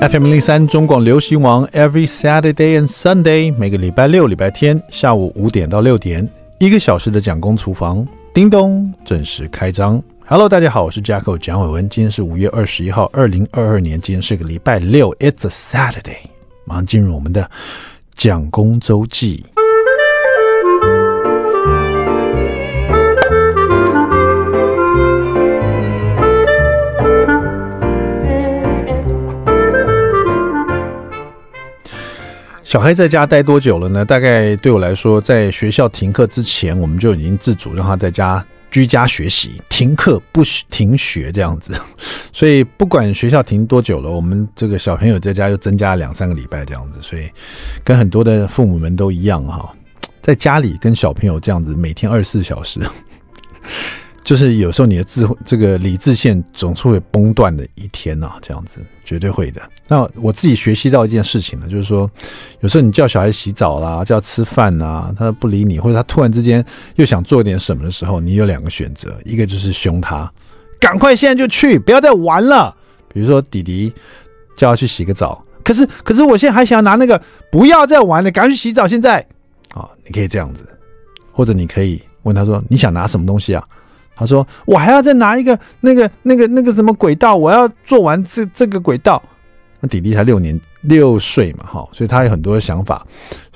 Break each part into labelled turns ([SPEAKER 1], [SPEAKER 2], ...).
[SPEAKER 1] FM 零三中广流行网，Every Saturday and Sunday，每个礼拜六、礼拜天下午五点到六点，一个小时的蒋公厨房，叮咚，准时开张。Hello，大家好，我是 Jacko 蒋伟文，今天是五月二十一号，二零二二年，今天是个礼拜六，It's a Saturday，马上进入我们的蒋公周记。小孩在家待多久了呢？大概对我来说，在学校停课之前，我们就已经自主让他在家居家学习，停课不停学这样子。所以不管学校停多久了，我们这个小朋友在家又增加两三个礼拜这样子。所以跟很多的父母们都一样哈，在家里跟小朋友这样子每天二十四小时。就是有时候你的智慧这个理智线总是会崩断的一天呐、啊，这样子绝对会的。那我自己学习到一件事情呢，就是说，有时候你叫小孩洗澡啦，叫吃饭呐，他不理你，或者他突然之间又想做点什么的时候，你有两个选择，一个就是凶他，赶快现在就去，不要再玩了。比如说弟弟叫他去洗个澡，可是可是我现在还想要拿那个，不要再玩了，赶快去洗澡。现在啊，你可以这样子，或者你可以问他说，你想拿什么东西啊？他说：“我还要再拿一个那个那个那个什么轨道，我要做完这这个轨道。”那弟弟才六年六岁嘛，哈，所以他有很多的想法。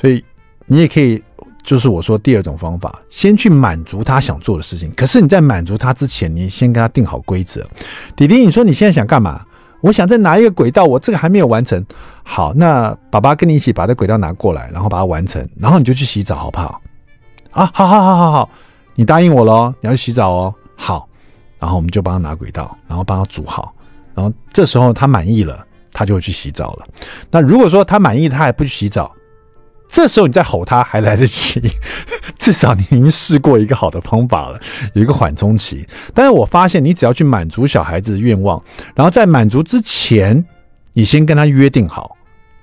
[SPEAKER 1] 所以你也可以，就是我说第二种方法，先去满足他想做的事情。可是你在满足他之前，你先跟他定好规则。弟弟，你说你现在想干嘛？我想再拿一个轨道，我这个还没有完成。好，那爸爸跟你一起把这轨道拿过来，然后把它完成，然后你就去洗澡，好不好？啊，好好好好好。你答应我喽，你要去洗澡哦。好，然后我们就帮他拿轨道，然后帮他煮好，然后这时候他满意了，他就会去洗澡了。那如果说他满意，他还不去洗澡，这时候你再吼他还来得及，至少你已经试过一个好的方法了，有一个缓冲期。但是我发现，你只要去满足小孩子的愿望，然后在满足之前，你先跟他约定好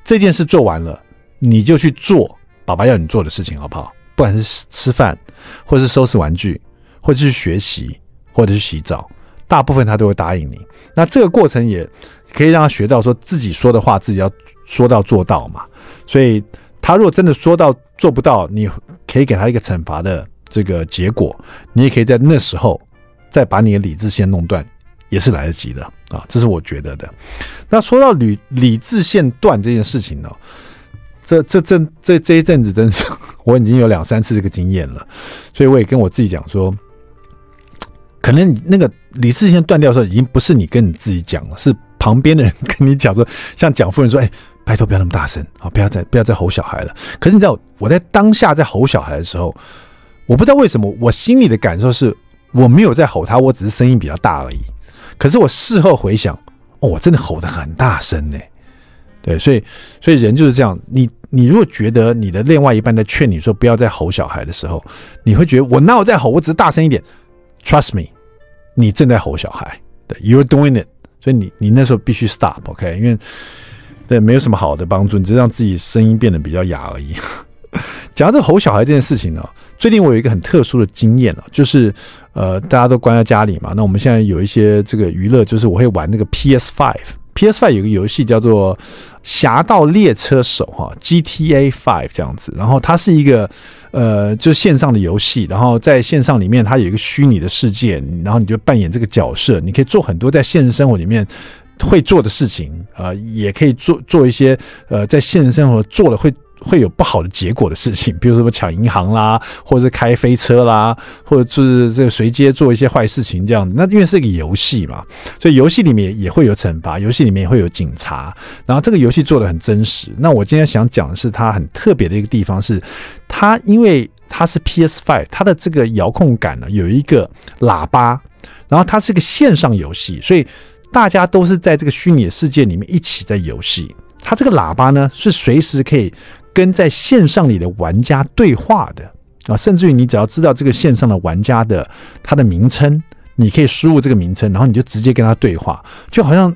[SPEAKER 1] 这件事做完了，你就去做爸爸要你做的事情，好不好？不管是吃饭，或者是收拾玩具，或者是学习，或者是洗澡，大部分他都会答应你。那这个过程也可以让他学到说自己说的话，自己要说到做到嘛。所以他如果真的说到做不到，你可以给他一个惩罚的这个结果。你也可以在那时候再把你的理智线弄断，也是来得及的啊。这是我觉得的。那说到理理智线断这件事情呢？这这这这这一阵子，真是 我已经有两三次这个经验了，所以我也跟我自己讲说，可能那个理智线断掉的时候，已经不是你跟你自己讲了，是旁边的人跟你讲说，像蒋夫人说：“哎，拜托不要那么大声啊，不要再不要再吼小孩了。”可是你知道，我在当下在吼小孩的时候，我不知道为什么，我心里的感受是我没有在吼他，我只是声音比较大而已。可是我事后回想，哦，我真的吼得很大声呢。对，所以所以人就是这样。你你如果觉得你的另外一半在劝你说不要再吼小孩的时候，你会觉得我那我在吼，我只是大声一点。Trust me，你正在吼小孩。对，You're doing it。所以你你那时候必须 stop，OK？因为对没有什么好的帮助，你只是让自己声音变得比较哑而已。讲到这吼小孩这件事情呢，最近我有一个很特殊的经验啊，就是呃大家都关在家里嘛，那我们现在有一些这个娱乐，就是我会玩那个 PS Five。P.S. Five 有个游戏叫做《侠盗猎车手》哈，GTA Five 这样子。然后它是一个呃，就是线上的游戏。然后在线上里面，它有一个虚拟的世界，然后你就扮演这个角色，你可以做很多在现实生活里面会做的事情啊、呃，也可以做做一些呃，在现实生活做了会。会有不好的结果的事情，比如说抢银行啦，或者是开飞车啦，或者是这个随街做一些坏事情这样子。那因为是一个游戏嘛，所以游戏里面也会有惩罚，游戏里面也会有警察。然后这个游戏做的很真实。那我今天想讲的是它很特别的一个地方是，它因为它是 PS Five，它的这个遥控杆呢有一个喇叭，然后它是个线上游戏，所以大家都是在这个虚拟世界里面一起在游戏。它这个喇叭呢是随时可以。跟在线上里的玩家对话的啊，甚至于你只要知道这个线上的玩家的他的名称，你可以输入这个名称，然后你就直接跟他对话，就好像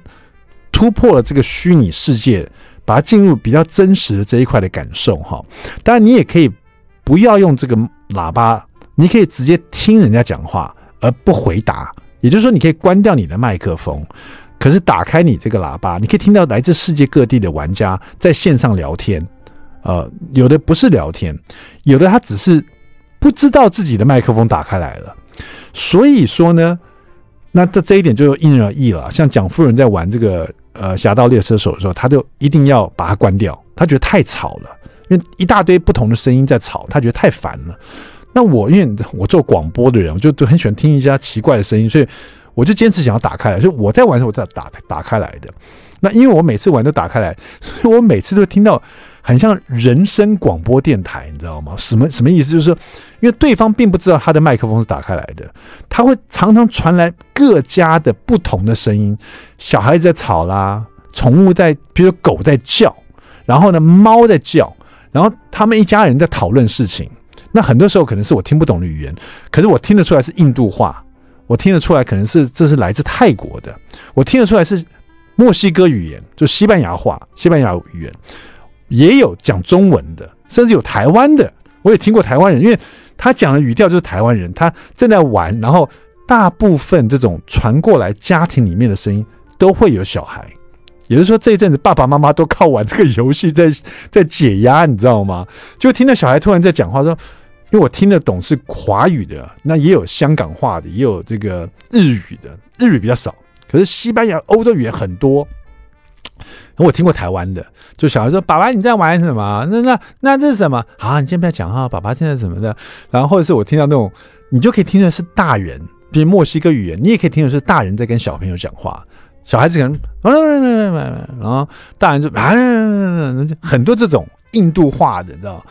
[SPEAKER 1] 突破了这个虚拟世界，把它进入比较真实的这一块的感受哈。当然，你也可以不要用这个喇叭，你可以直接听人家讲话而不回答，也就是说，你可以关掉你的麦克风。可是打开你这个喇叭，你可以听到来自世界各地的玩家在线上聊天。呃，有的不是聊天，有的他只是不知道自己的麦克风打开来了。所以说呢，那这这一点就因人而异了。像蒋夫人在玩这个呃《侠盗猎车手》的时候，他就一定要把它关掉，他觉得太吵了，因为一大堆不同的声音在吵，他觉得太烦了。那我因为我做广播的人，我就都很喜欢听一些奇怪的声音，所以我就坚持想要打开来。所以我在玩的时候，我在打打开来的。那因为我每次玩都打开来，所以我每次都听到。很像人声广播电台，你知道吗？什么什么意思？就是说，因为对方并不知道他的麦克风是打开来的，他会常常传来各家的不同的声音，小孩子在吵啦，宠物在，比如说狗在叫，然后呢，猫在叫，然后他们一家人在讨论事情。那很多时候可能是我听不懂的语言，可是我听得出来是印度话，我听得出来可能是这是来自泰国的，我听得出来是墨西哥语言，就西班牙话，西班牙语言。也有讲中文的，甚至有台湾的，我也听过台湾人，因为他讲的语调就是台湾人，他正在玩，然后大部分这种传过来家庭里面的声音都会有小孩，也就是说这一阵子爸爸妈妈都靠玩这个游戏在 在解压，你知道吗？就听到小孩突然在讲话说，因为我听得懂是华语的，那也有香港话的，也有这个日语的，日语比较少，可是西班牙、欧洲语言很多。我听过台湾的，就小孩说：“爸爸你在玩什么？那那那这是什么？好，你先不要讲哈，爸爸现在什么的。”然后或者是我听到那种，你就可以听出来是大人，比如墨西哥语言，你也可以听出来是大人在跟小朋友讲话。小孩子可能，然后大人就啊，很多这种印度话的，你知道，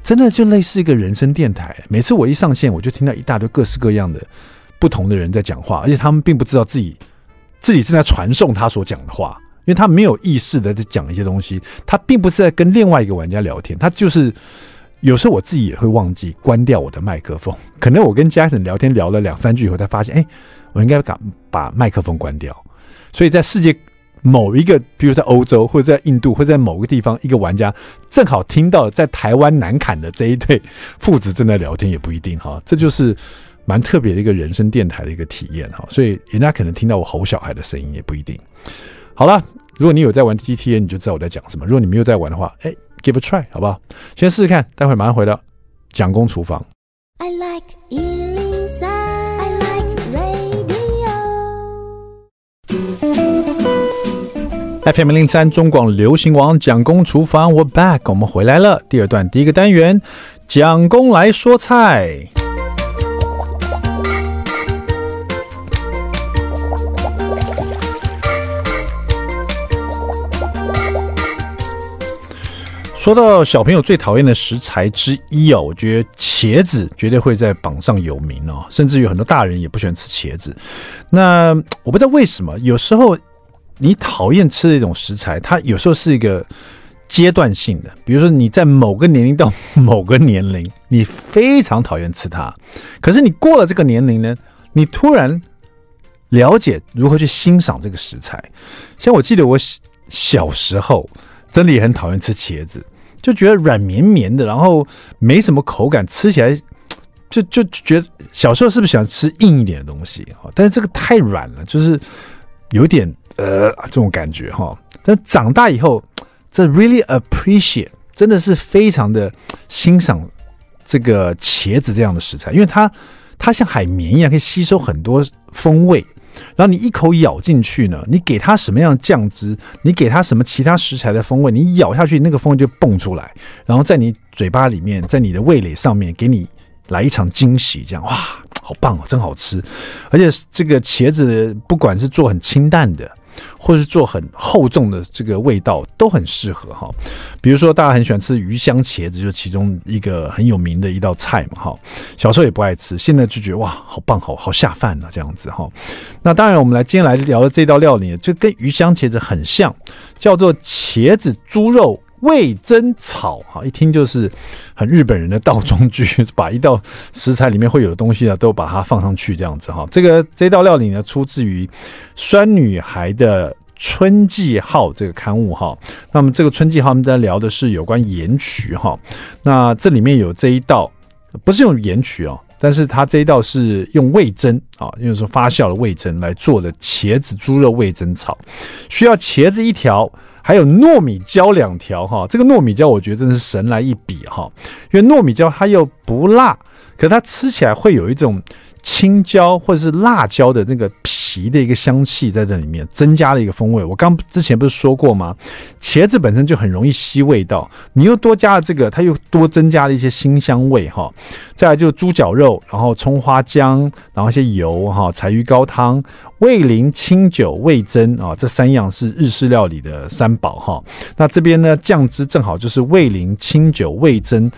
[SPEAKER 1] 真的就类似一个人声电台。每次我一上线，我就听到一大堆各式各样的不同的人在讲话，而且他们并不知道自己自己正在传送他所讲的话。因为他没有意识的在讲一些东西，他并不是在跟另外一个玩家聊天，他就是有时候我自己也会忘记关掉我的麦克风，可能我跟 Jason 聊天聊了两三句以后，才发现，哎，我应该把把麦克风关掉。所以在世界某一个，比如在欧洲或者在印度或者在某个地方，一个玩家正好听到在台湾南坎的这一对父子正在聊天，也不一定哈，这就是蛮特别的一个人声电台的一个体验哈。所以人家可能听到我吼小孩的声音，也不一定。好了，如果你有在玩 GTA，你就知道我在讲什么。如果你没有在玩的话，哎，give a try，好不好？先试试看，待会马上回到蒋公厨房。I like 103, I like radio. FM 103中广流行王蒋公厨房，We're back，我们回来了。第二段第一个单元，蒋公来说菜。说到小朋友最讨厌的食材之一哦，我觉得茄子绝对会在榜上有名哦，甚至于很多大人也不喜欢吃茄子。那我不知道为什么，有时候你讨厌吃的一种食材，它有时候是一个阶段性的。比如说你在某个年龄到某个年龄，你非常讨厌吃它，可是你过了这个年龄呢，你突然了解如何去欣赏这个食材。像我记得我小时候。真的也很讨厌吃茄子，就觉得软绵绵的，然后没什么口感，吃起来就就觉得小时候是不是喜欢吃硬一点的东西？但是这个太软了，就是有点呃这种感觉哈。但长大以后，这 really appreciate，真的是非常的欣赏这个茄子这样的食材，因为它它像海绵一样，可以吸收很多风味。然后你一口咬进去呢，你给它什么样的酱汁，你给它什么其他食材的风味，你咬下去那个风味就蹦出来，然后在你嘴巴里面，在你的味蕾上面给你来一场惊喜，这样哇，好棒哦，真好吃！而且这个茄子不管是做很清淡的。或是做很厚重的这个味道都很适合哈，比如说大家很喜欢吃鱼香茄子，就是其中一个很有名的一道菜嘛哈。小时候也不爱吃，现在就觉得哇，好棒，好好下饭啊这样子哈。那当然，我们来今天来聊的这道料理就跟鱼香茄子很像，叫做茄子猪肉。味噌炒哈，一听就是很日本人的道中剧，把一道食材里面会有的东西呢，都把它放上去这样子哈。这个这道料理呢，出自于《酸女孩的春季号》这个刊物哈。那么这个春季号，我们在聊的是有关盐曲哈。那这里面有这一道，不是用盐曲哦，但是它这一道是用味噌啊，因为说发酵的味噌来做的茄子猪肉味噌炒，需要茄子一条，还有糯米椒两条哈。这个糯米椒我觉得真的是神来一笔哈，因为糯米椒它又不辣，可它吃起来会有一种。青椒或者是辣椒的那个皮的一个香气在这里面增加了一个风味。我刚之前不是说过吗？茄子本身就很容易吸味道，你又多加了这个，它又多增加了一些辛香味哈。再来就是猪脚肉，然后葱花姜，然后一些油哈，柴鱼高汤、味淋、清酒、味增啊，这三样是日式料理的三宝哈。那这边呢，酱汁正好就是味淋、清酒、味增。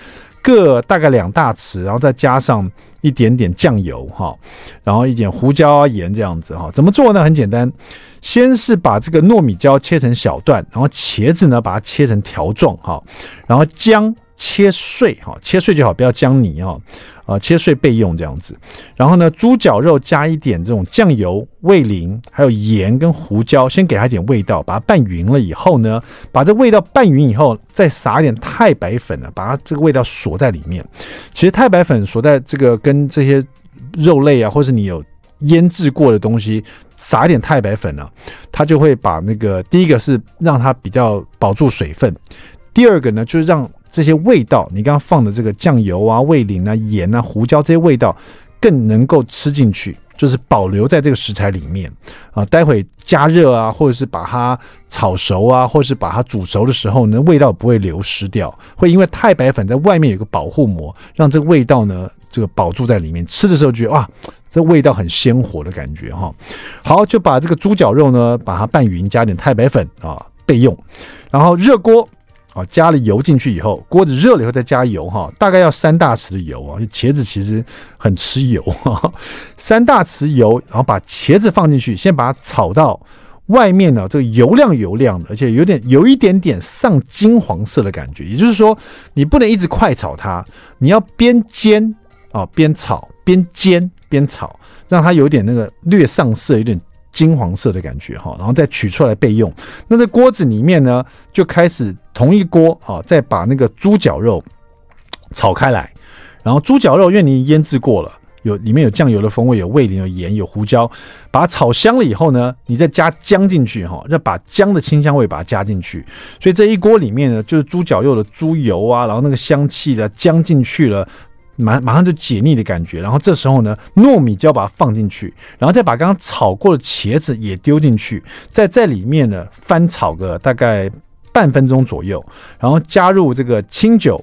[SPEAKER 1] 各大概两大匙，然后再加上一点点酱油哈，然后一点胡椒盐这样子哈。怎么做呢？很简单，先是把这个糯米椒切成小段，然后茄子呢把它切成条状哈，然后姜。切碎哈，切碎就好，不要姜泥哈，啊，切碎备用这样子。然后呢，猪脚肉加一点这种酱油、味淋，还有盐跟胡椒，先给它一点味道，把它拌匀了以后呢，把这味道拌匀以后，再撒一点太白粉呢，把它这个味道锁在里面。其实太白粉锁在这个跟这些肉类啊，或是你有腌制过的东西，撒一点太白粉呢，它就会把那个第一个是让它比较保住水分，第二个呢就是让。这些味道，你刚刚放的这个酱油啊、味淋啊、盐啊、胡椒这些味道，更能够吃进去，就是保留在这个食材里面啊。待会加热啊，或者是把它炒熟啊，或者是把它煮熟的时候呢，味道不会流失掉，会因为太白粉在外面有个保护膜，让这个味道呢这个保住在里面。吃的时候觉得哇，这味道很鲜活的感觉哈。好，就把这个猪脚肉呢，把它拌匀，加点太白粉啊备用，然后热锅。啊，加了油进去以后，锅子热了以后再加油哈，大概要三大匙的油啊。茄子其实很吃油哈，三大匙油，然后把茄子放进去，先把它炒到外面呢，这个油亮油亮的，而且有点有一点点上金黄色的感觉。也就是说，你不能一直快炒它，你要边煎啊边炒，边煎边炒，让它有点那个略上色，有点。金黄色的感觉哈，然后再取出来备用。那在锅子里面呢，就开始同一锅啊，再把那个猪脚肉炒开来。然后猪脚肉因为你腌制过了，有里面有酱油的风味，有味淋，有盐，有胡椒，把它炒香了以后呢，你再加姜进去哈，要把姜的清香味把它加进去。所以这一锅里面呢，就是猪脚肉的猪油啊，然后那个香气的姜进去了。马马上就解腻的感觉，然后这时候呢，糯米就要把它放进去，然后再把刚刚炒过的茄子也丢进去，再在里面呢翻炒个大概半分钟左右，然后加入这个清酒、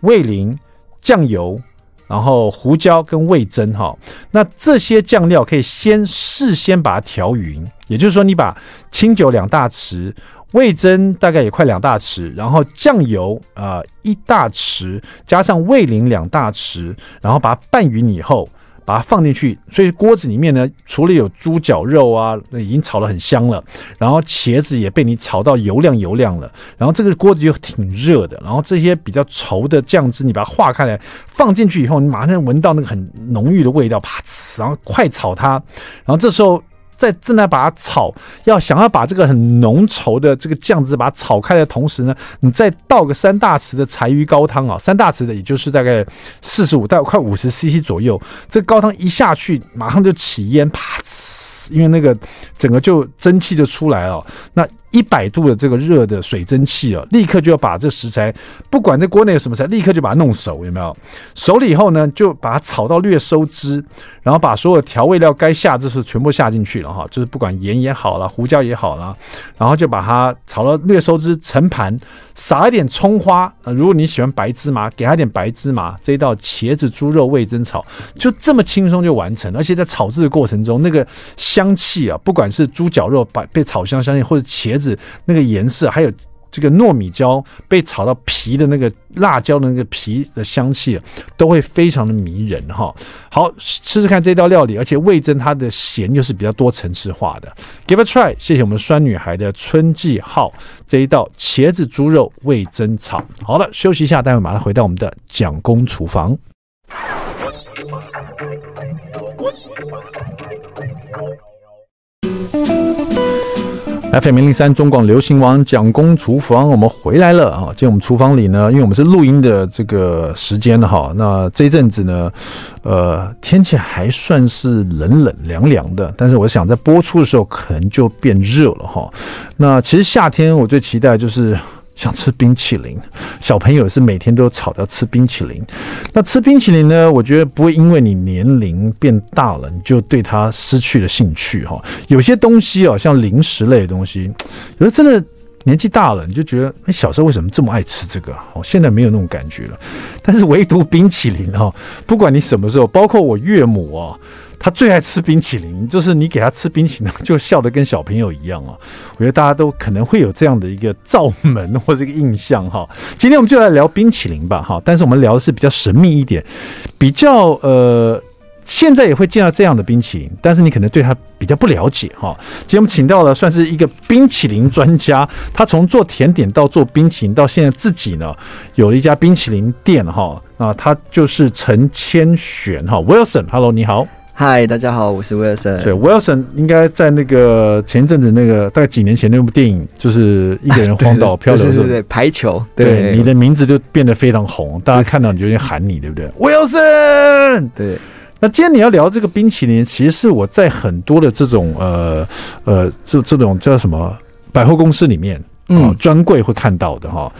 [SPEAKER 1] 味淋、酱油，然后胡椒跟味增哈。那这些酱料可以先事先把它调匀，也就是说，你把清酒两大匙。味噌大概也快两大匙，然后酱油啊、呃、一大匙，加上味淋两大匙，然后把它拌匀以后，把它放进去。所以锅子里面呢，除了有猪脚肉啊，已经炒得很香了，然后茄子也被你炒到油亮油亮了，然后这个锅子就挺热的，然后这些比较稠的酱汁，你把它化开来放进去以后，你马上闻到那个很浓郁的味道，啪呲，然后快炒它，然后这时候。在正在把它炒，要想要把这个很浓稠的这个酱汁把它炒开的同时呢，你再倒个三大匙的柴鱼高汤啊，三大匙的也就是大概四十五到快五十 CC 左右，这个高汤一下去，马上就起烟，啪呲，因为那个整个就蒸汽就出来了，那。一百度的这个热的水蒸气啊，立刻就要把这食材，不管在锅内有什么菜，立刻就把它弄熟，有没有？熟了以后呢，就把它炒到略收汁，然后把所有调味料该下就是全部下进去了哈，就是不管盐也好了，胡椒也好了，然后就把它炒到略收汁，盛盘，撒一点葱花，如果你喜欢白芝麻，给它点白芝麻。这一道茄子猪肉味噌炒就这么轻松就完成，而且在炒制的过程中，那个香气啊，不管是猪绞肉把被炒香香气，或者茄子子。那个颜色，还有这个糯米椒被炒到皮的那个辣椒的那个皮的香气，都会非常的迷人哈。好，试试看这道料理，而且味增它的咸又是比较多层次化的。Give a try，谢谢我们酸女孩的春季号这一道茄子猪肉味增炒。好了，休息一下，待会马上回到我们的蒋公厨房。FM 零零三中广流行王蒋公厨房，我们回来了啊！今天我们厨房里呢，因为我们是录音的这个时间哈，那这一阵子呢，呃，天气还算是冷冷凉凉的，但是我想在播出的时候可能就变热了哈。那其实夏天我最期待就是。想吃冰淇淋，小朋友是每天都吵着吃冰淇淋。那吃冰淇淋呢？我觉得不会因为你年龄变大了，你就对它失去了兴趣哈。有些东西哦，像零食类的东西，有的真的年纪大了，你就觉得，哎，小时候为什么这么爱吃这个？哦，现在没有那种感觉了。但是唯独冰淇淋哈，不管你什么时候，包括我岳母啊。他最爱吃冰淇淋，就是你给他吃冰淇淋，就笑得跟小朋友一样啊！我觉得大家都可能会有这样的一个罩门或者一个印象哈。今天我们就来聊冰淇淋吧哈，但是我们聊的是比较神秘一点，比较呃，现在也会见到这样的冰淇淋，但是你可能对它比较不了解哈。今天我们请到了算是一个冰淇淋专家，他从做甜点到做冰淇淋，到现在自己呢有了一家冰淇淋店哈啊，他就是陈千玄哈，Wilson，Hello，你好。
[SPEAKER 2] 嗨，大家好，我是 Wilson。
[SPEAKER 1] 对，Wilson 应该在那个前一阵子那个大概几年前那部电影，就是一个人荒岛 漂流的时候，
[SPEAKER 2] 对对对，排球，
[SPEAKER 1] 对，对你的名字就变得非常红，大家看到你就会喊你，对不对？Wilson。
[SPEAKER 2] 对。
[SPEAKER 1] 那今天你要聊这个冰淇淋，其实是我在很多的这种呃呃这这种叫什么百货公司里面。嗯，专柜会看到的哈，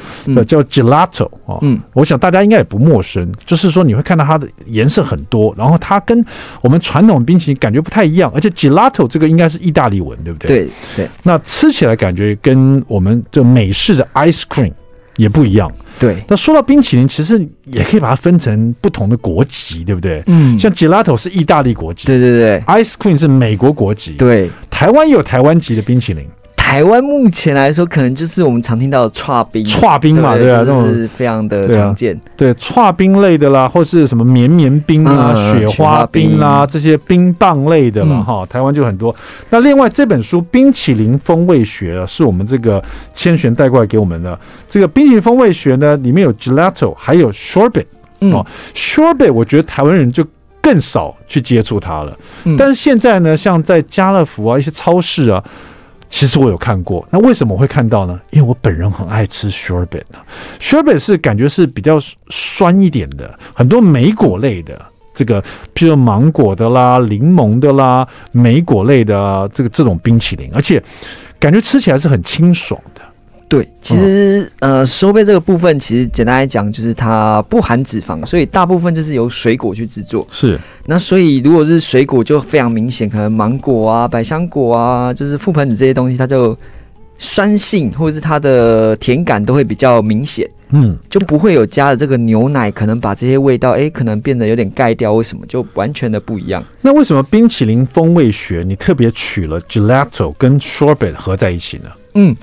[SPEAKER 1] 叫 gelato 啊，嗯，我想大家应该也不陌生，就是说你会看到它的颜色很多，然后它跟我们传统冰淇淋感觉不太一样，而且 gelato 这个应该是意大利文，对不对？
[SPEAKER 2] 对对。
[SPEAKER 1] 那吃起来感觉跟我们这美式的 ice cream 也不一样。
[SPEAKER 2] 对。
[SPEAKER 1] 那说到冰淇淋，其实也可以把它分成不同的国籍，对不对？嗯。像 gelato 是意大利国籍，
[SPEAKER 2] 对对对。
[SPEAKER 1] ice cream 是美国国籍，
[SPEAKER 2] 对。
[SPEAKER 1] 台湾也有台湾籍的冰淇淋。
[SPEAKER 2] 台湾目前来说，可能就是我们常听到的串冰，
[SPEAKER 1] 串冰嘛，对啊，这种
[SPEAKER 2] 是非常的常见。
[SPEAKER 1] 对，剉冰类的啦，或是什么绵绵冰啊、雪花冰啦，这些冰棒类的嘛，哈，台湾就很多。那另外这本书《冰淇淋风味学》啊，是我们这个千玄带过来给我们的。这个《冰淇淋风味学》呢，里面有 gelato，还有 sorbet。哦，sorbet，我觉得台湾人就更少去接触它了。但是现在呢，像在家乐福啊，一些超市啊。其实我有看过，那为什么我会看到呢？因为我本人很爱吃 sorbet 啊，sorbet 是感觉是比较酸一点的，很多莓果类的，这个譬如芒果的啦、柠檬的啦、莓果类的这个这种冰淇淋，而且感觉吃起来是很清爽。
[SPEAKER 2] 对，其实呃，收贝这个部分，其实简单来讲，就是它不含脂肪，所以大部分就是由水果去制作。
[SPEAKER 1] 是，
[SPEAKER 2] 那所以如果是水果，就非常明显，可能芒果啊、百香果啊，就是覆盆子这些东西，它就酸性或者是它的甜感都会比较明显。嗯，就不会有加的这个牛奶，可能把这些味道，哎，可能变得有点盖掉，为什么？就完全的不一样。
[SPEAKER 1] 那为什么冰淇淋风味学你特别取了 gelato 跟 sorbet 合在一起呢？
[SPEAKER 2] 嗯。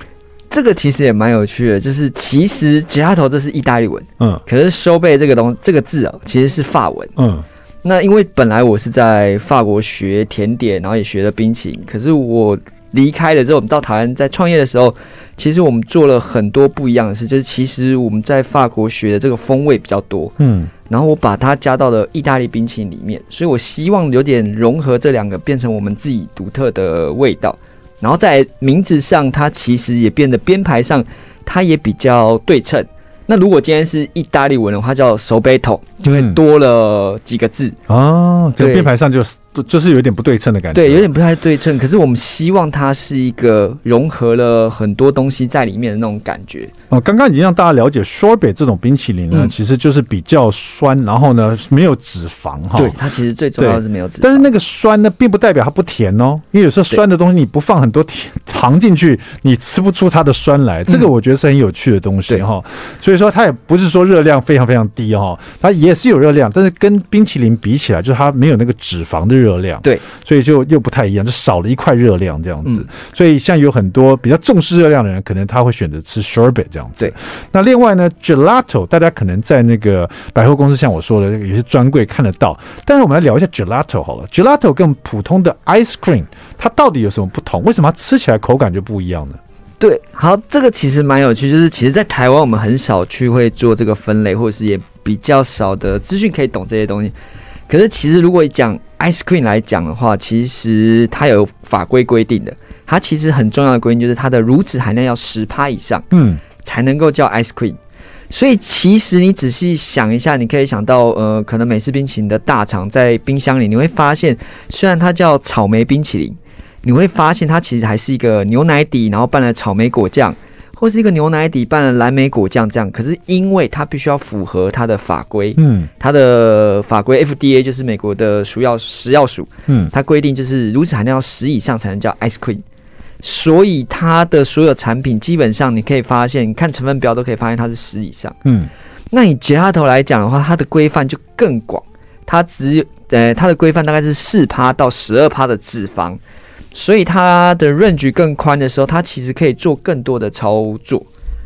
[SPEAKER 2] 这个其实也蛮有趣的，就是其实 gelato 这是意大利文，嗯，可是 sorbet 这个东这个字啊，其实是法文，嗯。那因为本来我是在法国学甜点，然后也学了冰淇淋，可是我离开了之后，我们到台湾在创业的时候，其实我们做了很多不一样的事，就是其实我们在法国学的这个风味比较多，嗯，然后我把它加到了意大利冰淇淋里面，所以我希望有点融合这两个，变成我们自己独特的味道。然后在名字上，它其实也变得编排上，它也比较对称。那如果今天是意大利文的话，叫 sorbetto，就会多了几个字
[SPEAKER 1] 哦。这个编排上就是。就是有点不对称的感觉，
[SPEAKER 2] 对，有点不太对称。可是我们希望它是一个融合了很多东西在里面的那种感觉。
[SPEAKER 1] 哦，刚刚已经让大家了解 sorbet 这种冰淇淋呢，嗯、其实就是比较酸，然后呢没有脂肪哈。
[SPEAKER 2] 对，它其实最重要的是没有脂肪。
[SPEAKER 1] 但是那个酸呢，并不代表它不甜哦，因为有时候酸的东西你不放很多甜糖进去，你吃不出它的酸来。这个我觉得是很有趣的东西哈。嗯、所以说它也不是说热量非常非常低哈，它也是有热量，但是跟冰淇淋比起来，就是它没有那个脂肪的热。热量
[SPEAKER 2] 对，
[SPEAKER 1] 所以就又不太一样，就少了一块热量这样子。嗯、所以像有很多比较重视热量的人，可能他会选择吃 sherbet 这样子。
[SPEAKER 2] 对，
[SPEAKER 1] 那另外呢，gelato 大家可能在那个百货公司，像我说的，有些专柜看得到。但是我们来聊一下 gelato 好了，gelato 跟普通的 ice cream 它到底有什么不同？为什么它吃起来口感就不一样呢？
[SPEAKER 2] 对，好，这个其实蛮有趣，就是其实，在台湾我们很少去会做这个分类，或者是也比较少的资讯可以懂这些东西。可是其实如果讲 ice cream 来讲的话，其实它有法规规定的，它其实很重要的规定就是它的乳脂含量要十趴以上，嗯，才能够叫 ice cream。所以其实你仔细想一下，你可以想到，呃，可能美式冰淇淋的大厂在冰箱里，你会发现，虽然它叫草莓冰淇淋，你会发现它其实还是一个牛奶底，然后拌了草莓果酱，或是一个牛奶底拌了蓝莓果酱这样。可是因为它必须要符合它的法规，嗯，它的法规 FDA 就是美国的食药食药署，嗯，它规定就是乳脂含量要十以上才能叫 ice cream。所以它的所有产品基本上，你可以发现，你看成分表都可以发现它是十以上。嗯，那以其他头来讲的话，它的规范就更广，它只有呃，它的规范大概是四趴到十二趴的脂肪，所以它的 range 更宽的时候，它其实可以做更多的操作。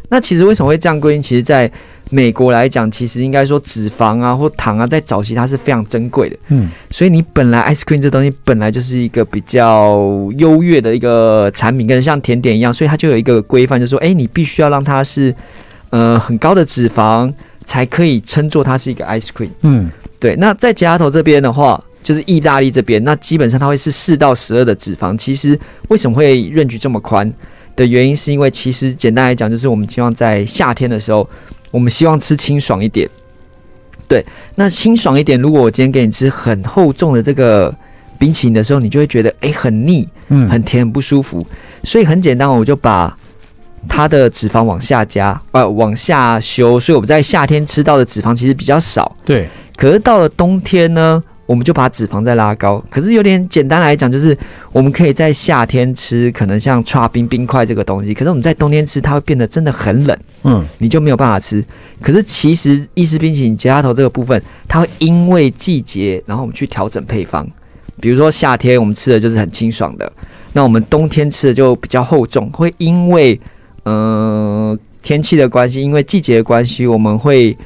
[SPEAKER 2] 那其实为什么会这样规定？其实，在美国来讲，其实应该说脂肪啊或糖啊，在早期它是非常珍贵的。嗯，所以你本来 ice cream 这东西本来就是一个比较优越的一个产品，跟像甜点一样，所以它就有一个规范，就是说，哎，你必须要让它是呃很高的脂肪，才可以称作它是一个 ice cream。嗯，对。那在夹头这边的话，就是意大利这边，那基本上它会是四到十二的脂肪。其实为什么会 range 这么宽的原因，是因为其实简单来讲，就是我们希望在夏天的时候。我们希望吃清爽一点，对，那清爽一点。如果我今天给你吃很厚重的这个冰淇淋的时候，你就会觉得哎、欸、很腻，嗯，很甜，很不舒服。所以很简单，我就把它的脂肪往下加，呃，往下修。所以我们在夏天吃到的脂肪其实比较少，
[SPEAKER 1] 对。
[SPEAKER 2] 可是到了冬天呢？我们就把脂肪再拉高，可是有点简单来讲，就是我们可以在夏天吃，可能像刨冰冰块这个东西，可是我们在冬天吃，它会变得真的很冷，嗯，你就没有办法吃。可是其实意式冰淇淋、杰拉头这个部分，它会因为季节，然后我们去调整配方。比如说夏天我们吃的就是很清爽的，那我们冬天吃的就比较厚重，会因为嗯、呃、天气的关系，因为季节的关系，我们会。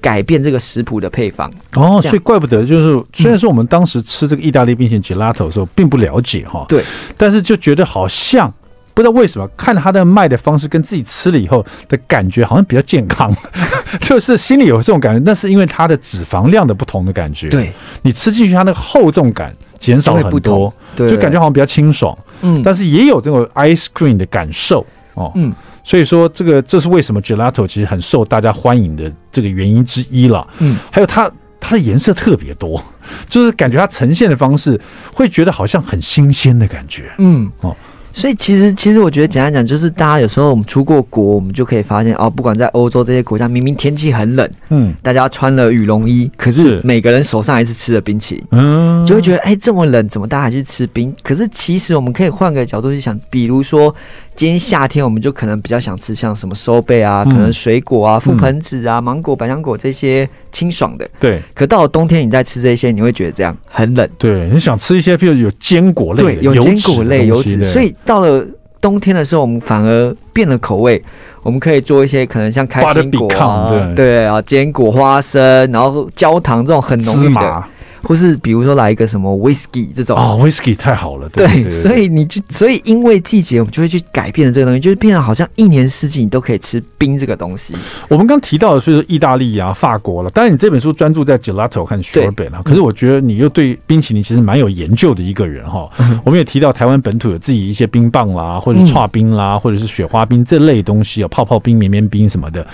[SPEAKER 2] 改变这个食谱的配方。
[SPEAKER 1] 哦，所以怪不得就是，虽然说我们当时吃这个意大利冰淇淋 Gelato 的时候并不了解哈，
[SPEAKER 2] 对，
[SPEAKER 1] 但是就觉得好像不知道为什么，看他的卖的方式跟自己吃了以后的感觉好像比较健康，就是心里有这种感觉，那是因为它的脂肪量的不同的感觉，
[SPEAKER 2] 对，
[SPEAKER 1] 你吃进去它那个厚重感减少了很多，
[SPEAKER 2] 对，
[SPEAKER 1] 就感觉好像比较清爽，嗯，但是也有这种 ice cream 的感受哦，嗯。所以说，这个这是为什么 Gelato 其实很受大家欢迎的这个原因之一了。嗯，还有它它的颜色特别多，就是感觉它呈现的方式会觉得好像很新鲜的感觉。嗯，哦。
[SPEAKER 2] 所以其实，其实我觉得简单讲，就是大家有时候我们出过国，我们就可以发现哦，不管在欧洲这些国家，明明天气很冷，嗯，大家穿了羽绒衣，可是每个人手上还是吃了冰淇淋，嗯，就会觉得哎，这么冷，怎么大家还去吃冰？可是其实我们可以换个角度去想，比如说今天夏天，我们就可能比较想吃像什么收贝啊，可能水果啊，覆盆子啊，芒果、百香果这些清爽的，
[SPEAKER 1] 对。
[SPEAKER 2] 可到了冬天，你再吃这些，你会觉得这样很冷，
[SPEAKER 1] 对。你想吃一些，譬如有坚果类的，
[SPEAKER 2] 对，有坚果类油脂，所以。到了冬天的时候，我们反而变了口味。我们可以做一些可能像开心果啊，对，对啊，坚果、花生，然后焦糖这种很浓郁的。或是比如说来一个什么 whisky 这种
[SPEAKER 1] 哦，whisky 太好了，
[SPEAKER 2] 对，所以你就所以因为季节，我们就会去改变这个东西，就是变得好像一年四季你都可以吃冰这个东西。
[SPEAKER 1] 我们刚提到的，所以说意大利啊、法国了，当然你这本书专注在 gelato 和 sorbet 啊，可是我觉得你又对冰淇淋其实蛮有研究的一个人哈。我们也提到台湾本土有自己一些冰棒啦，或者是剉冰啦，或者是雪花冰这类东西啊，泡泡冰、绵绵冰什么的。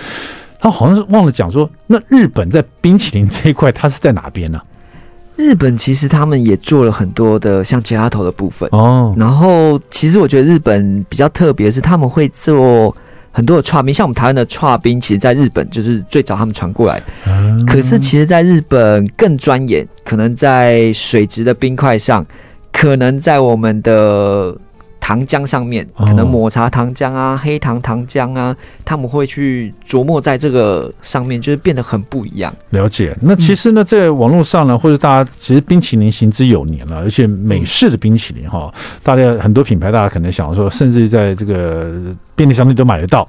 [SPEAKER 1] 他好像是忘了讲说，那日本在冰淇淋这一块，它是在哪边呢？
[SPEAKER 2] 日本其实他们也做了很多的像吉拉头的部分。哦，然后其实我觉得日本比较特别是他们会做很多的剉冰，像我们台湾的串冰，其实在日本就是最早他们传过来，可是其实在日本更钻研，可能在水质的冰块上，可能在我们的。糖浆上面可能抹茶糖浆啊、哦、黑糖糖浆啊，他们会去琢磨在这个上面，就是变得很不一样。
[SPEAKER 1] 了解。那其实呢，在网络上呢，或者大家其实冰淇淋行之有年了，而且美式的冰淇淋哈，大家很多品牌，大家可能想说，甚至在这个便利商店都买得到。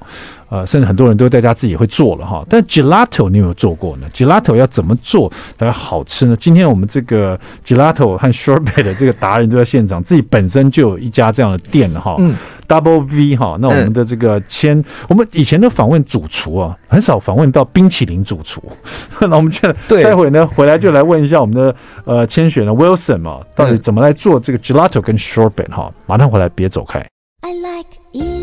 [SPEAKER 1] 呃，甚至很多人都在家自己会做了哈，但 gelato 你有没有做过呢？gelato 要怎么做才好吃呢？今天我们这个 gelato 和 sherbet 的这个达人都在现场，自己本身就有一家这样的店哈。嗯，Double V 哈。那我们的这个千，嗯、我们以前都访问主厨啊，很少访问到冰淇淋主厨。那我们现在待会呢回来就来问一下我们的呃千璇的 Wilson 嘛，到底怎么来做这个 Gelato 跟 shorbet 哈？马上回来，别走开。I like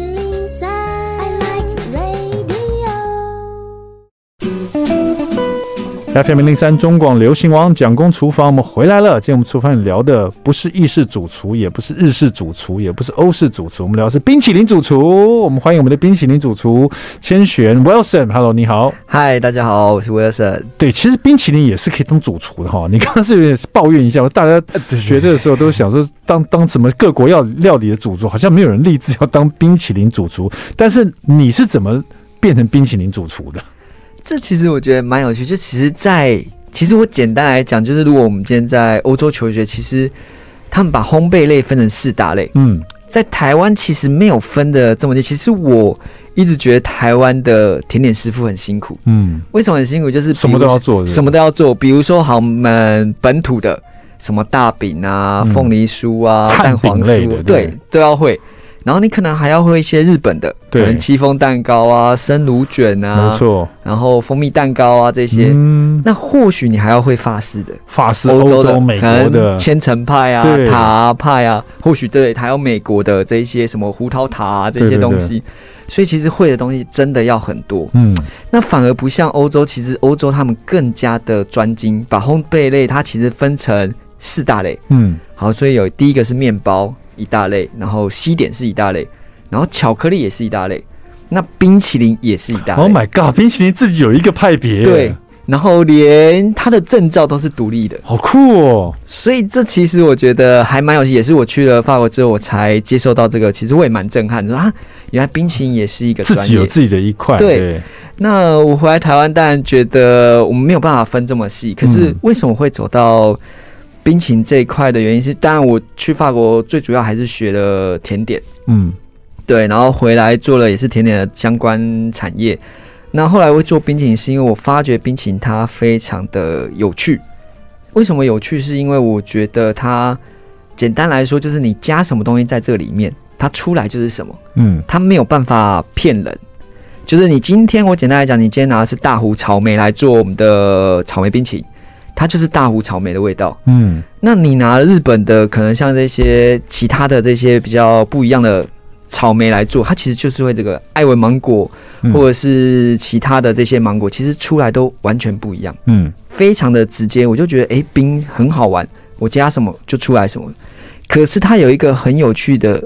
[SPEAKER 1] FM 零零三中广流行王蒋公厨房，我们回来了。今天我们厨房里聊的不是意式主厨，也不是日式主厨，也不是欧式主厨，我们聊的是冰淇淋主厨。我们欢迎我们的冰淇淋主厨千璇 Wilson。Hello，你好。
[SPEAKER 2] 嗨，大家好，我是 Wilson。
[SPEAKER 1] 对，其实冰淇淋也是可以当主厨的哈。你刚刚是有点抱怨一下，大家学这个时候都想说当当什么各国要料理的主厨，好像没有人立志要当冰淇淋主厨。但是你是怎么变成冰淇淋主厨的？
[SPEAKER 2] 这其实我觉得蛮有趣，就其实在，在其实我简单来讲，就是如果我们今天在欧洲求学，其实他们把烘焙类分成四大类。嗯，在台湾其实没有分的这么细。其实我一直觉得台湾的甜点师傅很辛苦。嗯，为什么很辛苦？就是
[SPEAKER 1] 什么都要做，
[SPEAKER 2] 什么都要做。比如说，好，我们本土的什么大饼啊、凤梨酥啊、嗯、蛋黄酥，对，都要会。然后你可能还要会一些日本的，可能戚风蛋糕啊、生乳卷啊，没错。然后蜂蜜蛋糕啊这些，嗯、那或许你还要会法式的，
[SPEAKER 1] 法式欧洲的、美国的
[SPEAKER 2] 千层派啊、塔派啊，或许对，还有美国的这些什么胡桃塔啊这些东西。对对对，所以其实会的东西真的要很多。嗯，那反而不像欧洲，其实欧洲他们更加的专精，把烘焙类它其实分成四大类。嗯，好，所以有第一个是面包。一大类，然后西点是一大类，然后巧克力也是一大类，那冰淇淋也是一大类。
[SPEAKER 1] Oh my god，冰淇淋自己有一个派别。
[SPEAKER 2] 对，然后连它的证照都是独立的，
[SPEAKER 1] 好酷哦！
[SPEAKER 2] 所以这其实我觉得还蛮有趣，也是我去了法国之后我才接受到这个，其实我也蛮震撼，说啊，原来冰淇淋也是一个，
[SPEAKER 1] 自己有自己的一块。
[SPEAKER 2] 对，对那我回来台湾，当然觉得我们没有办法分这么细，可是为什么会走到？冰淇淋这一块的原因是，当然我去法国最主要还是学了甜点，嗯，对，然后回来做了也是甜点的相关产业。那后来会做冰淇淋，是因为我发觉冰淇淋它非常的有趣。为什么有趣？是因为我觉得它简单来说就是你加什么东西在这里面，它出来就是什么，嗯，它没有办法骗人。就是你今天我简单来讲，你今天拿的是大湖草莓来做我们的草莓冰淇淋。它就是大湖草莓的味道，嗯，那你拿日本的，可能像这些其他的这些比较不一样的草莓来做，它其实就是会这个艾文芒果，或者是其他的这些芒果，其实出来都完全不一样，嗯，非常的直接，我就觉得哎、欸，冰很好玩，我加什么就出来什么。可是它有一个很有趣的，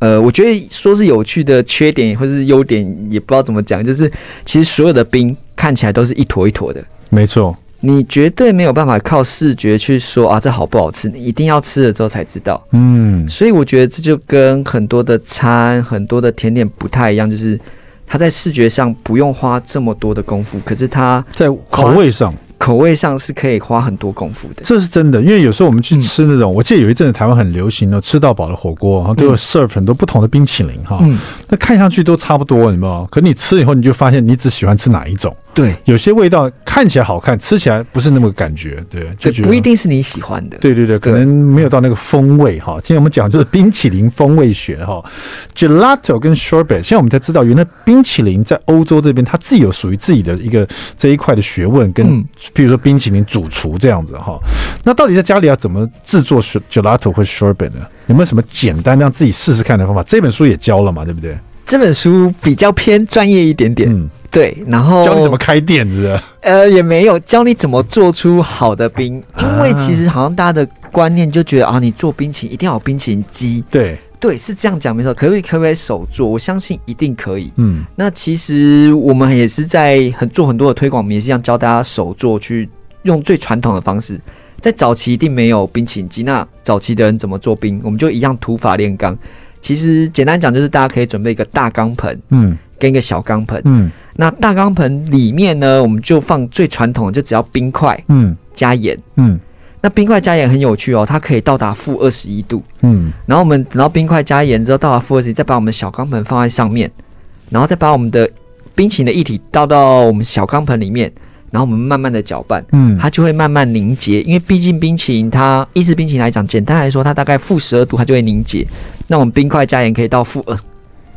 [SPEAKER 2] 呃，我觉得说是有趣的缺点或是优点，也不知道怎么讲，就是其实所有的冰看起来都是一坨一坨的，
[SPEAKER 1] 没错。
[SPEAKER 2] 你绝对没有办法靠视觉去说啊，这好不好吃？你一定要吃了之后才知道。嗯，所以我觉得这就跟很多的餐、很多的甜点不太一样，就是它在视觉上不用花这么多的功夫，可是它
[SPEAKER 1] 在口味上。
[SPEAKER 2] 口味上是可以花很多功夫的，
[SPEAKER 1] 这是真的。因为有时候我们去吃那种，嗯、我记得有一阵子台湾很流行的吃到饱的火锅，然后都有 serve 很多不同的冰淇淋哈。嗯，那看上去都差不多，你知道吗？可你吃以后，你就发现你只喜欢吃哪一种。
[SPEAKER 2] 对，
[SPEAKER 1] 有些味道看起来好看，吃起来不是那么感觉。对，就觉得
[SPEAKER 2] 不一定是你喜欢的。
[SPEAKER 1] 对对对，可能没有到那个风味哈。今天我们讲就是冰淇淋风味学哈，gelato 跟 sorbet。现在我们才知道，原来冰淇淋在欧洲这边，它自己有属于自己的一个这一块的学问跟。嗯比如说冰淇淋主厨这样子哈，那到底在家里要怎么制作 gelato 或 sorbet 呢？有没有什么简单让自己试试看的方法？这本书也教了嘛，对不对？
[SPEAKER 2] 这本书比较偏专业一点点，嗯，对。然后
[SPEAKER 1] 教你怎么开店，是不是？
[SPEAKER 2] 呃，也没有教你怎么做出好的冰，因为其实好像大家的观念就觉得啊，你做冰淇淋一定要有冰淇淋机，
[SPEAKER 1] 对。
[SPEAKER 2] 对，是这样讲没错。可不可以可不可以手做？我相信一定可以。嗯，那其实我们也是在很做很多的推广，我们也是这样教大家手做，去用最传统的方式。在早期一定没有冰淇淋机，那早期的人怎么做冰？我们就一样土法炼钢。其实简单讲就是大家可以准备一个大钢盆，嗯，跟一个小钢盆，嗯。那大钢盆里面呢，我们就放最传统的，就只要冰块，嗯，加盐，嗯。那冰块加盐很有趣哦，它可以到达负二十一度。嗯，然后我们等到冰块加盐之后到达负二十一，再把我们的小钢盆放在上面，然后再把我们的冰淇淋的液体倒到我们小钢盆里面，然后我们慢慢的搅拌，嗯，它就会慢慢凝结。因为毕竟冰淇淋它意式冰淇淋来讲，简单来说，它大概负十二度它就会凝结。那我们冰块加盐可以到负二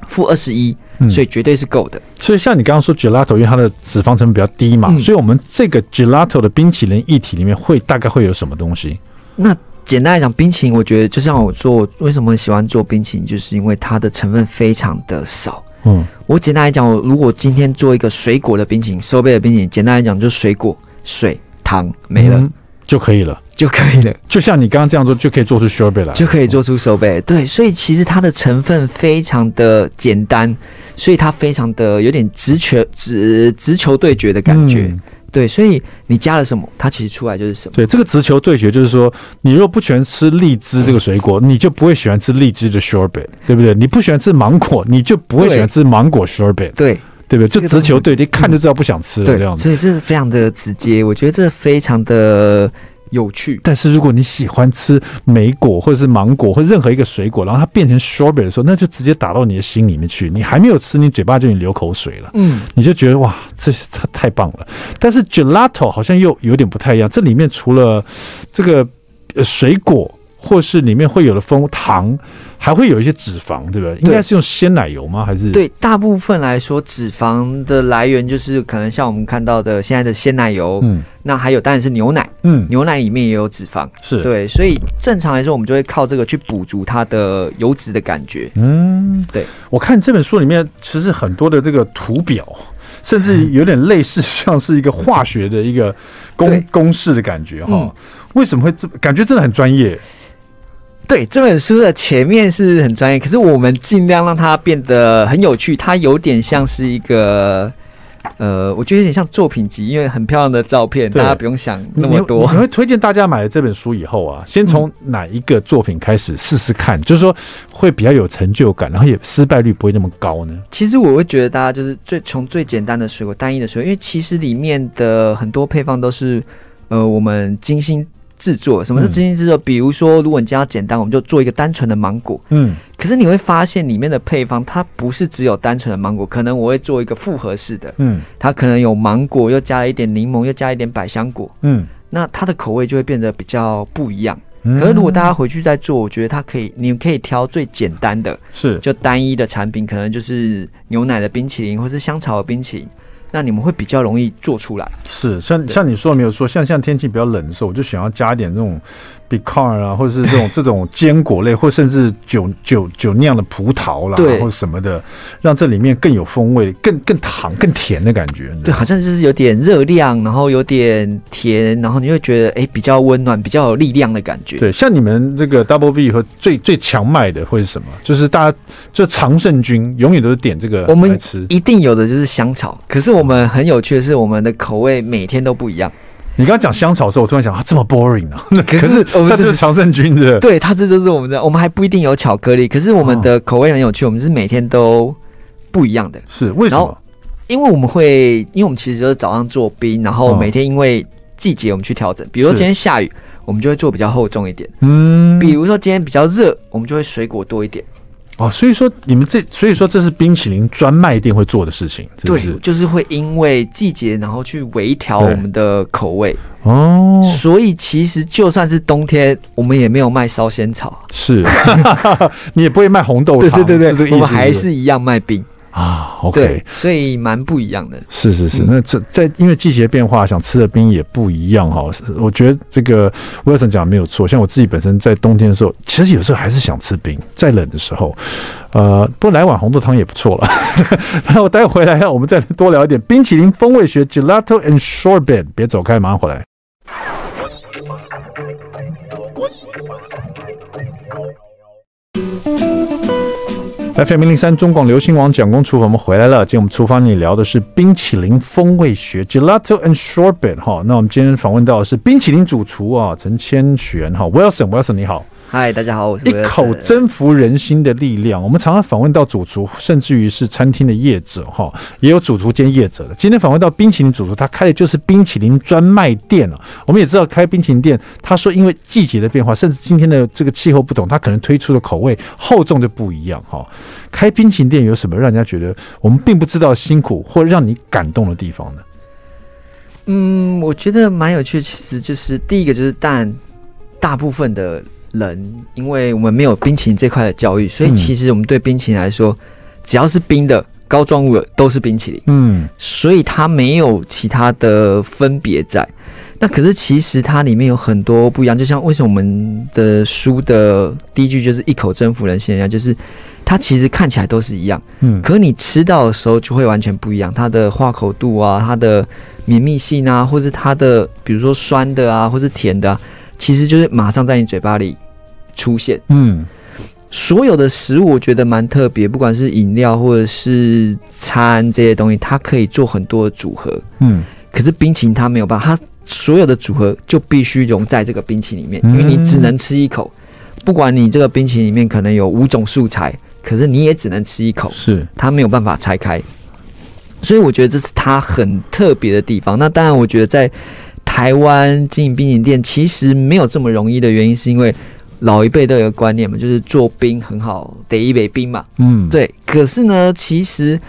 [SPEAKER 2] 负二十一，所以绝对是够的。
[SPEAKER 1] 所以像你刚刚说 gelato，因为它的脂肪成分比较低嘛，嗯、所以我们这个 gelato 的冰淇淋液体里面会大概会有什么东西？
[SPEAKER 2] 那简单来讲，冰淇淋我觉得就像我做，为什么喜欢做冰淇淋，就是因为它的成分非常的少。嗯，我简单来讲，我如果今天做一个水果的冰淇淋，收杯的冰淇淋，简单来讲就是水果、水、糖没了、嗯、
[SPEAKER 1] 就可以了，
[SPEAKER 2] 就可以了。
[SPEAKER 1] 就像你刚刚这样做，就可以做出 sorbet 来，
[SPEAKER 2] 就可以做出收杯。对，所以其实它的成分非常的简单，所以它非常的有点直球直直球对决的感觉。嗯对，所以你加了什么，它其实出来就是什么。
[SPEAKER 1] 对，这个直球对决就是说，你如果不喜欢吃荔枝这个水果，你就不会喜欢吃荔枝的 sorbet，对不对？你不喜欢吃芒果，你就不会喜欢吃芒果 sorbet，对，对不对？就直球对，你看就知道不想吃了这样子。
[SPEAKER 2] 所以这是非常的直接，我觉得这非常的。有趣，
[SPEAKER 1] 但是如果你喜欢吃莓果或者是芒果或者任何一个水果，然后它变成 sorbet 的时候，那就直接打到你的心里面去。你还没有吃，你嘴巴就已经流口水了。嗯，你就觉得哇，这它太棒了。但是 gelato 好像又有点不太一样，这里面除了这个呃水果。或是里面会有的蜂糖，还会有一些脂肪，对不对？应该是用鲜奶油吗？还是？
[SPEAKER 2] 对，大部分来说，脂肪的来源就是可能像我们看到的现在的鲜奶油，嗯，那还有当然是牛奶，嗯，牛奶里面也有脂肪，是。对，所以正常来说，我们就会靠这个去补足它的油脂的感觉，嗯，对。
[SPEAKER 1] 我看这本书里面其实很多的这个图表，甚至有点类似像是一个化学的一个公公式的感觉哈、嗯。为什么会这感觉真的很专业？
[SPEAKER 2] 对，这本书的前面是很专业，可是我们尽量让它变得很有趣。它有点像是一个，呃，我觉得有点像作品集，因为很漂亮的照片，大家不用想那么多。
[SPEAKER 1] 你会推荐大家买了这本书以后啊，先从哪一个作品开始试试看，嗯，就是说会比较有成就感，然后也失败率不会那么高呢？
[SPEAKER 2] 其实我会觉得大家就是最从最简单的水果，单一的水果，因为其实里面的很多配方都是呃我们精心。制作，什么是精心制作？比如说，如果你这样简单，我们就做一个单纯的芒果。嗯，可是你会发现里面的配方，它不是只有单纯的芒果，可能我会做一个复合式的。嗯，它可能有芒果，又加了一点柠檬，又加一点百香果。嗯，那它的口味就会变得比较不一样。可是如果大家回去再做，我觉得它可以，你们可以挑最简单的，是就单一的产品，可能就是牛奶的冰淇淋，或是香草的冰淇淋。那你们会比较容易做出来。
[SPEAKER 1] 是，像像你说的没有说，像像天气比较冷的时候，我就想要加一点那种。Pecan 啊，或者是这种 这种坚果类，或甚至酒酒酒酿的葡萄啦，或什么的，让这里面更有风味，更更糖、更甜的感觉。
[SPEAKER 2] 对，好像就是有点热量，然后有点甜，然后你会觉得哎、欸，比较温暖，比较有力量的感觉。
[SPEAKER 1] 对，像你们这个 Double V 和最最强卖的会是什么？就是大家就常胜军永远都是点这个，
[SPEAKER 2] 我们吃一定有的就是香草。可是我们很有趣的是，我们的口味每天都不一样。
[SPEAKER 1] 你刚刚讲香草的时候，我突然想啊，这么 boring 啊！可是我们这是常胜军的，
[SPEAKER 2] 对，它这就是我们的。我们还不一定有巧克力，可是我们的口味很有趣，我们是每天都不一样的。
[SPEAKER 1] 是为什么？
[SPEAKER 2] 因为我们会，因为我们其实就是早上做冰，然后每天因为季节我们去调整。比如说今天下雨，我们就会做比较厚重一点。嗯，比如说今天比较热，我们就会水果多一点。
[SPEAKER 1] 哦，所以说你们这，所以说这是冰淇淋专卖店会做的事情，是不是？
[SPEAKER 2] 对，就是会因为季节，然后去微调我们的口味。哦，所以其实就算是冬天，我们也没有卖烧仙草，
[SPEAKER 1] 是，你也不会卖红豆汤，
[SPEAKER 2] 对对对对，我们还是一样卖冰。
[SPEAKER 1] 啊，OK，
[SPEAKER 2] 所以蛮不一样的。
[SPEAKER 1] 是是是，嗯、那这在因为季节变化，想吃的冰也不一样哈。我觉得这个 Wilson 讲的没有错，像我自己本身在冬天的时候，其实有时候还是想吃冰，在冷的时候，呃，不过来碗红豆汤也不错了。然后我待会回来，我们再多聊一点冰淇淋风味学，Gelato and Sorbet，别走开，马上回来。FM 零零三中广流行网蒋工厨房，我们回来了。今天我们厨房里聊的是冰淇淋风味学，Gelato and Sorbet 哈。那我们今天访问到的是冰淇淋主厨啊，陈千玄哈，Wilson，Wilson 你好。
[SPEAKER 2] 嗨，大家好，我是
[SPEAKER 1] 一口征服人心的力量。我们常常访问到主厨，甚至于是餐厅的业者，哈，也有主厨兼业者的。今天访问到冰淇淋主厨，他开的就是冰淇淋专卖店了。我们也知道，开冰淇淋店，他说因为季节的变化，甚至今天的这个气候不同，他可能推出的口味厚重就不一样，哈。开冰淇淋店有什么让人家觉得我们并不知道辛苦或让你感动的地方呢？
[SPEAKER 2] 嗯，我觉得蛮有趣，其实就是第一个就是但大部分的。人，因为我们没有冰淇淋这块的教育，所以其实我们对冰淇淋来说，只要是冰的、膏状物的都是冰淇淋。嗯，所以它没有其他的分别在。那可是其实它里面有很多不一样，就像为什么我们的书的第一句就是一口征服人心一样，就是它其实看起来都是一样，嗯，可是你吃到的时候就会完全不一样，它的化口度啊，它的绵密性啊，或是它的比如说酸的啊，或是甜的啊，其实就是马上在你嘴巴里出现，嗯，所有的食物我觉得蛮特别，不管是饮料或者是餐这些东西，它可以做很多的组合，嗯，可是冰淇淋它没有办法，它。所有的组合就必须融在这个冰淇淋里面，因为你只能吃一口。不管你这个冰淇淋里面可能有五种素材，可是你也只能吃一口，是它没有办法拆开。所以我觉得这是它很特别的地方。那当然，我觉得在台湾经营冰淇淋店其实没有这么容易的原因，是因为老一辈都有个观念嘛，就是做冰很好，得一杯冰嘛。嗯，对。可是呢，其实。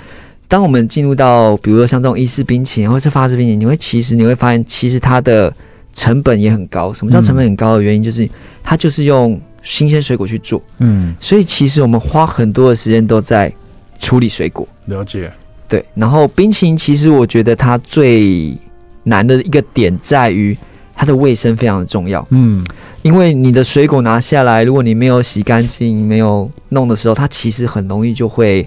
[SPEAKER 2] 当我们进入到，比如说像这种意式冰淇淋或是法式冰淇淋，你会其实你会发现，其实它的成本也很高。什么叫成本很高的原因？就是它就是用新鲜水果去做，嗯，所以其实我们花很多的时间都在处理水果。
[SPEAKER 1] 了解，
[SPEAKER 2] 对。然后冰淇淋其实我觉得它最难的一个点在于它的卫生非常的重要，嗯，因为你的水果拿下来，如果你没有洗干净、没有弄的时候，它其实很容易就会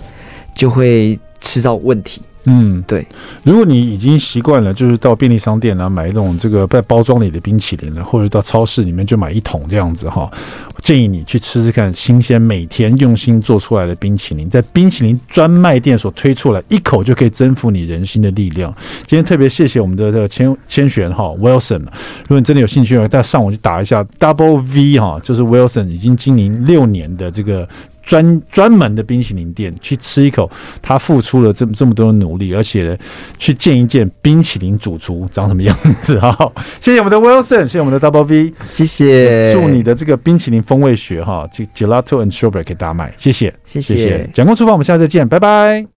[SPEAKER 2] 就会。吃到问题，嗯，对。
[SPEAKER 1] 如果你已经习惯了，就是到便利商店啊买一种这个在包装里的冰淇淋了，或者到超市里面就买一桶这样子哈，建议你去吃吃看新鲜、每天用心做出来的冰淇淋，在冰淇淋专卖店所推出来，一口就可以征服你人心的力量。今天特别谢谢我们的这个千千璇哈 Wilson，如果你真的有兴趣，大家上网去打一下 Double V 哈，就是 Wilson 已经经营六年的这个。专专门的冰淇淋店去吃一口，他付出了这么这么多的努力，而且呢，去见一见冰淇淋主厨长什么样子哈。谢谢我们的 Wilson，谢谢我们的 Double V，
[SPEAKER 2] 谢谢。
[SPEAKER 1] 祝你的这个冰淇淋风味学哈，这 Gelato and Strawberry 可以大卖，谢谢，
[SPEAKER 2] 谢谢。
[SPEAKER 1] 蒋工厨房，我们下次再见，拜拜。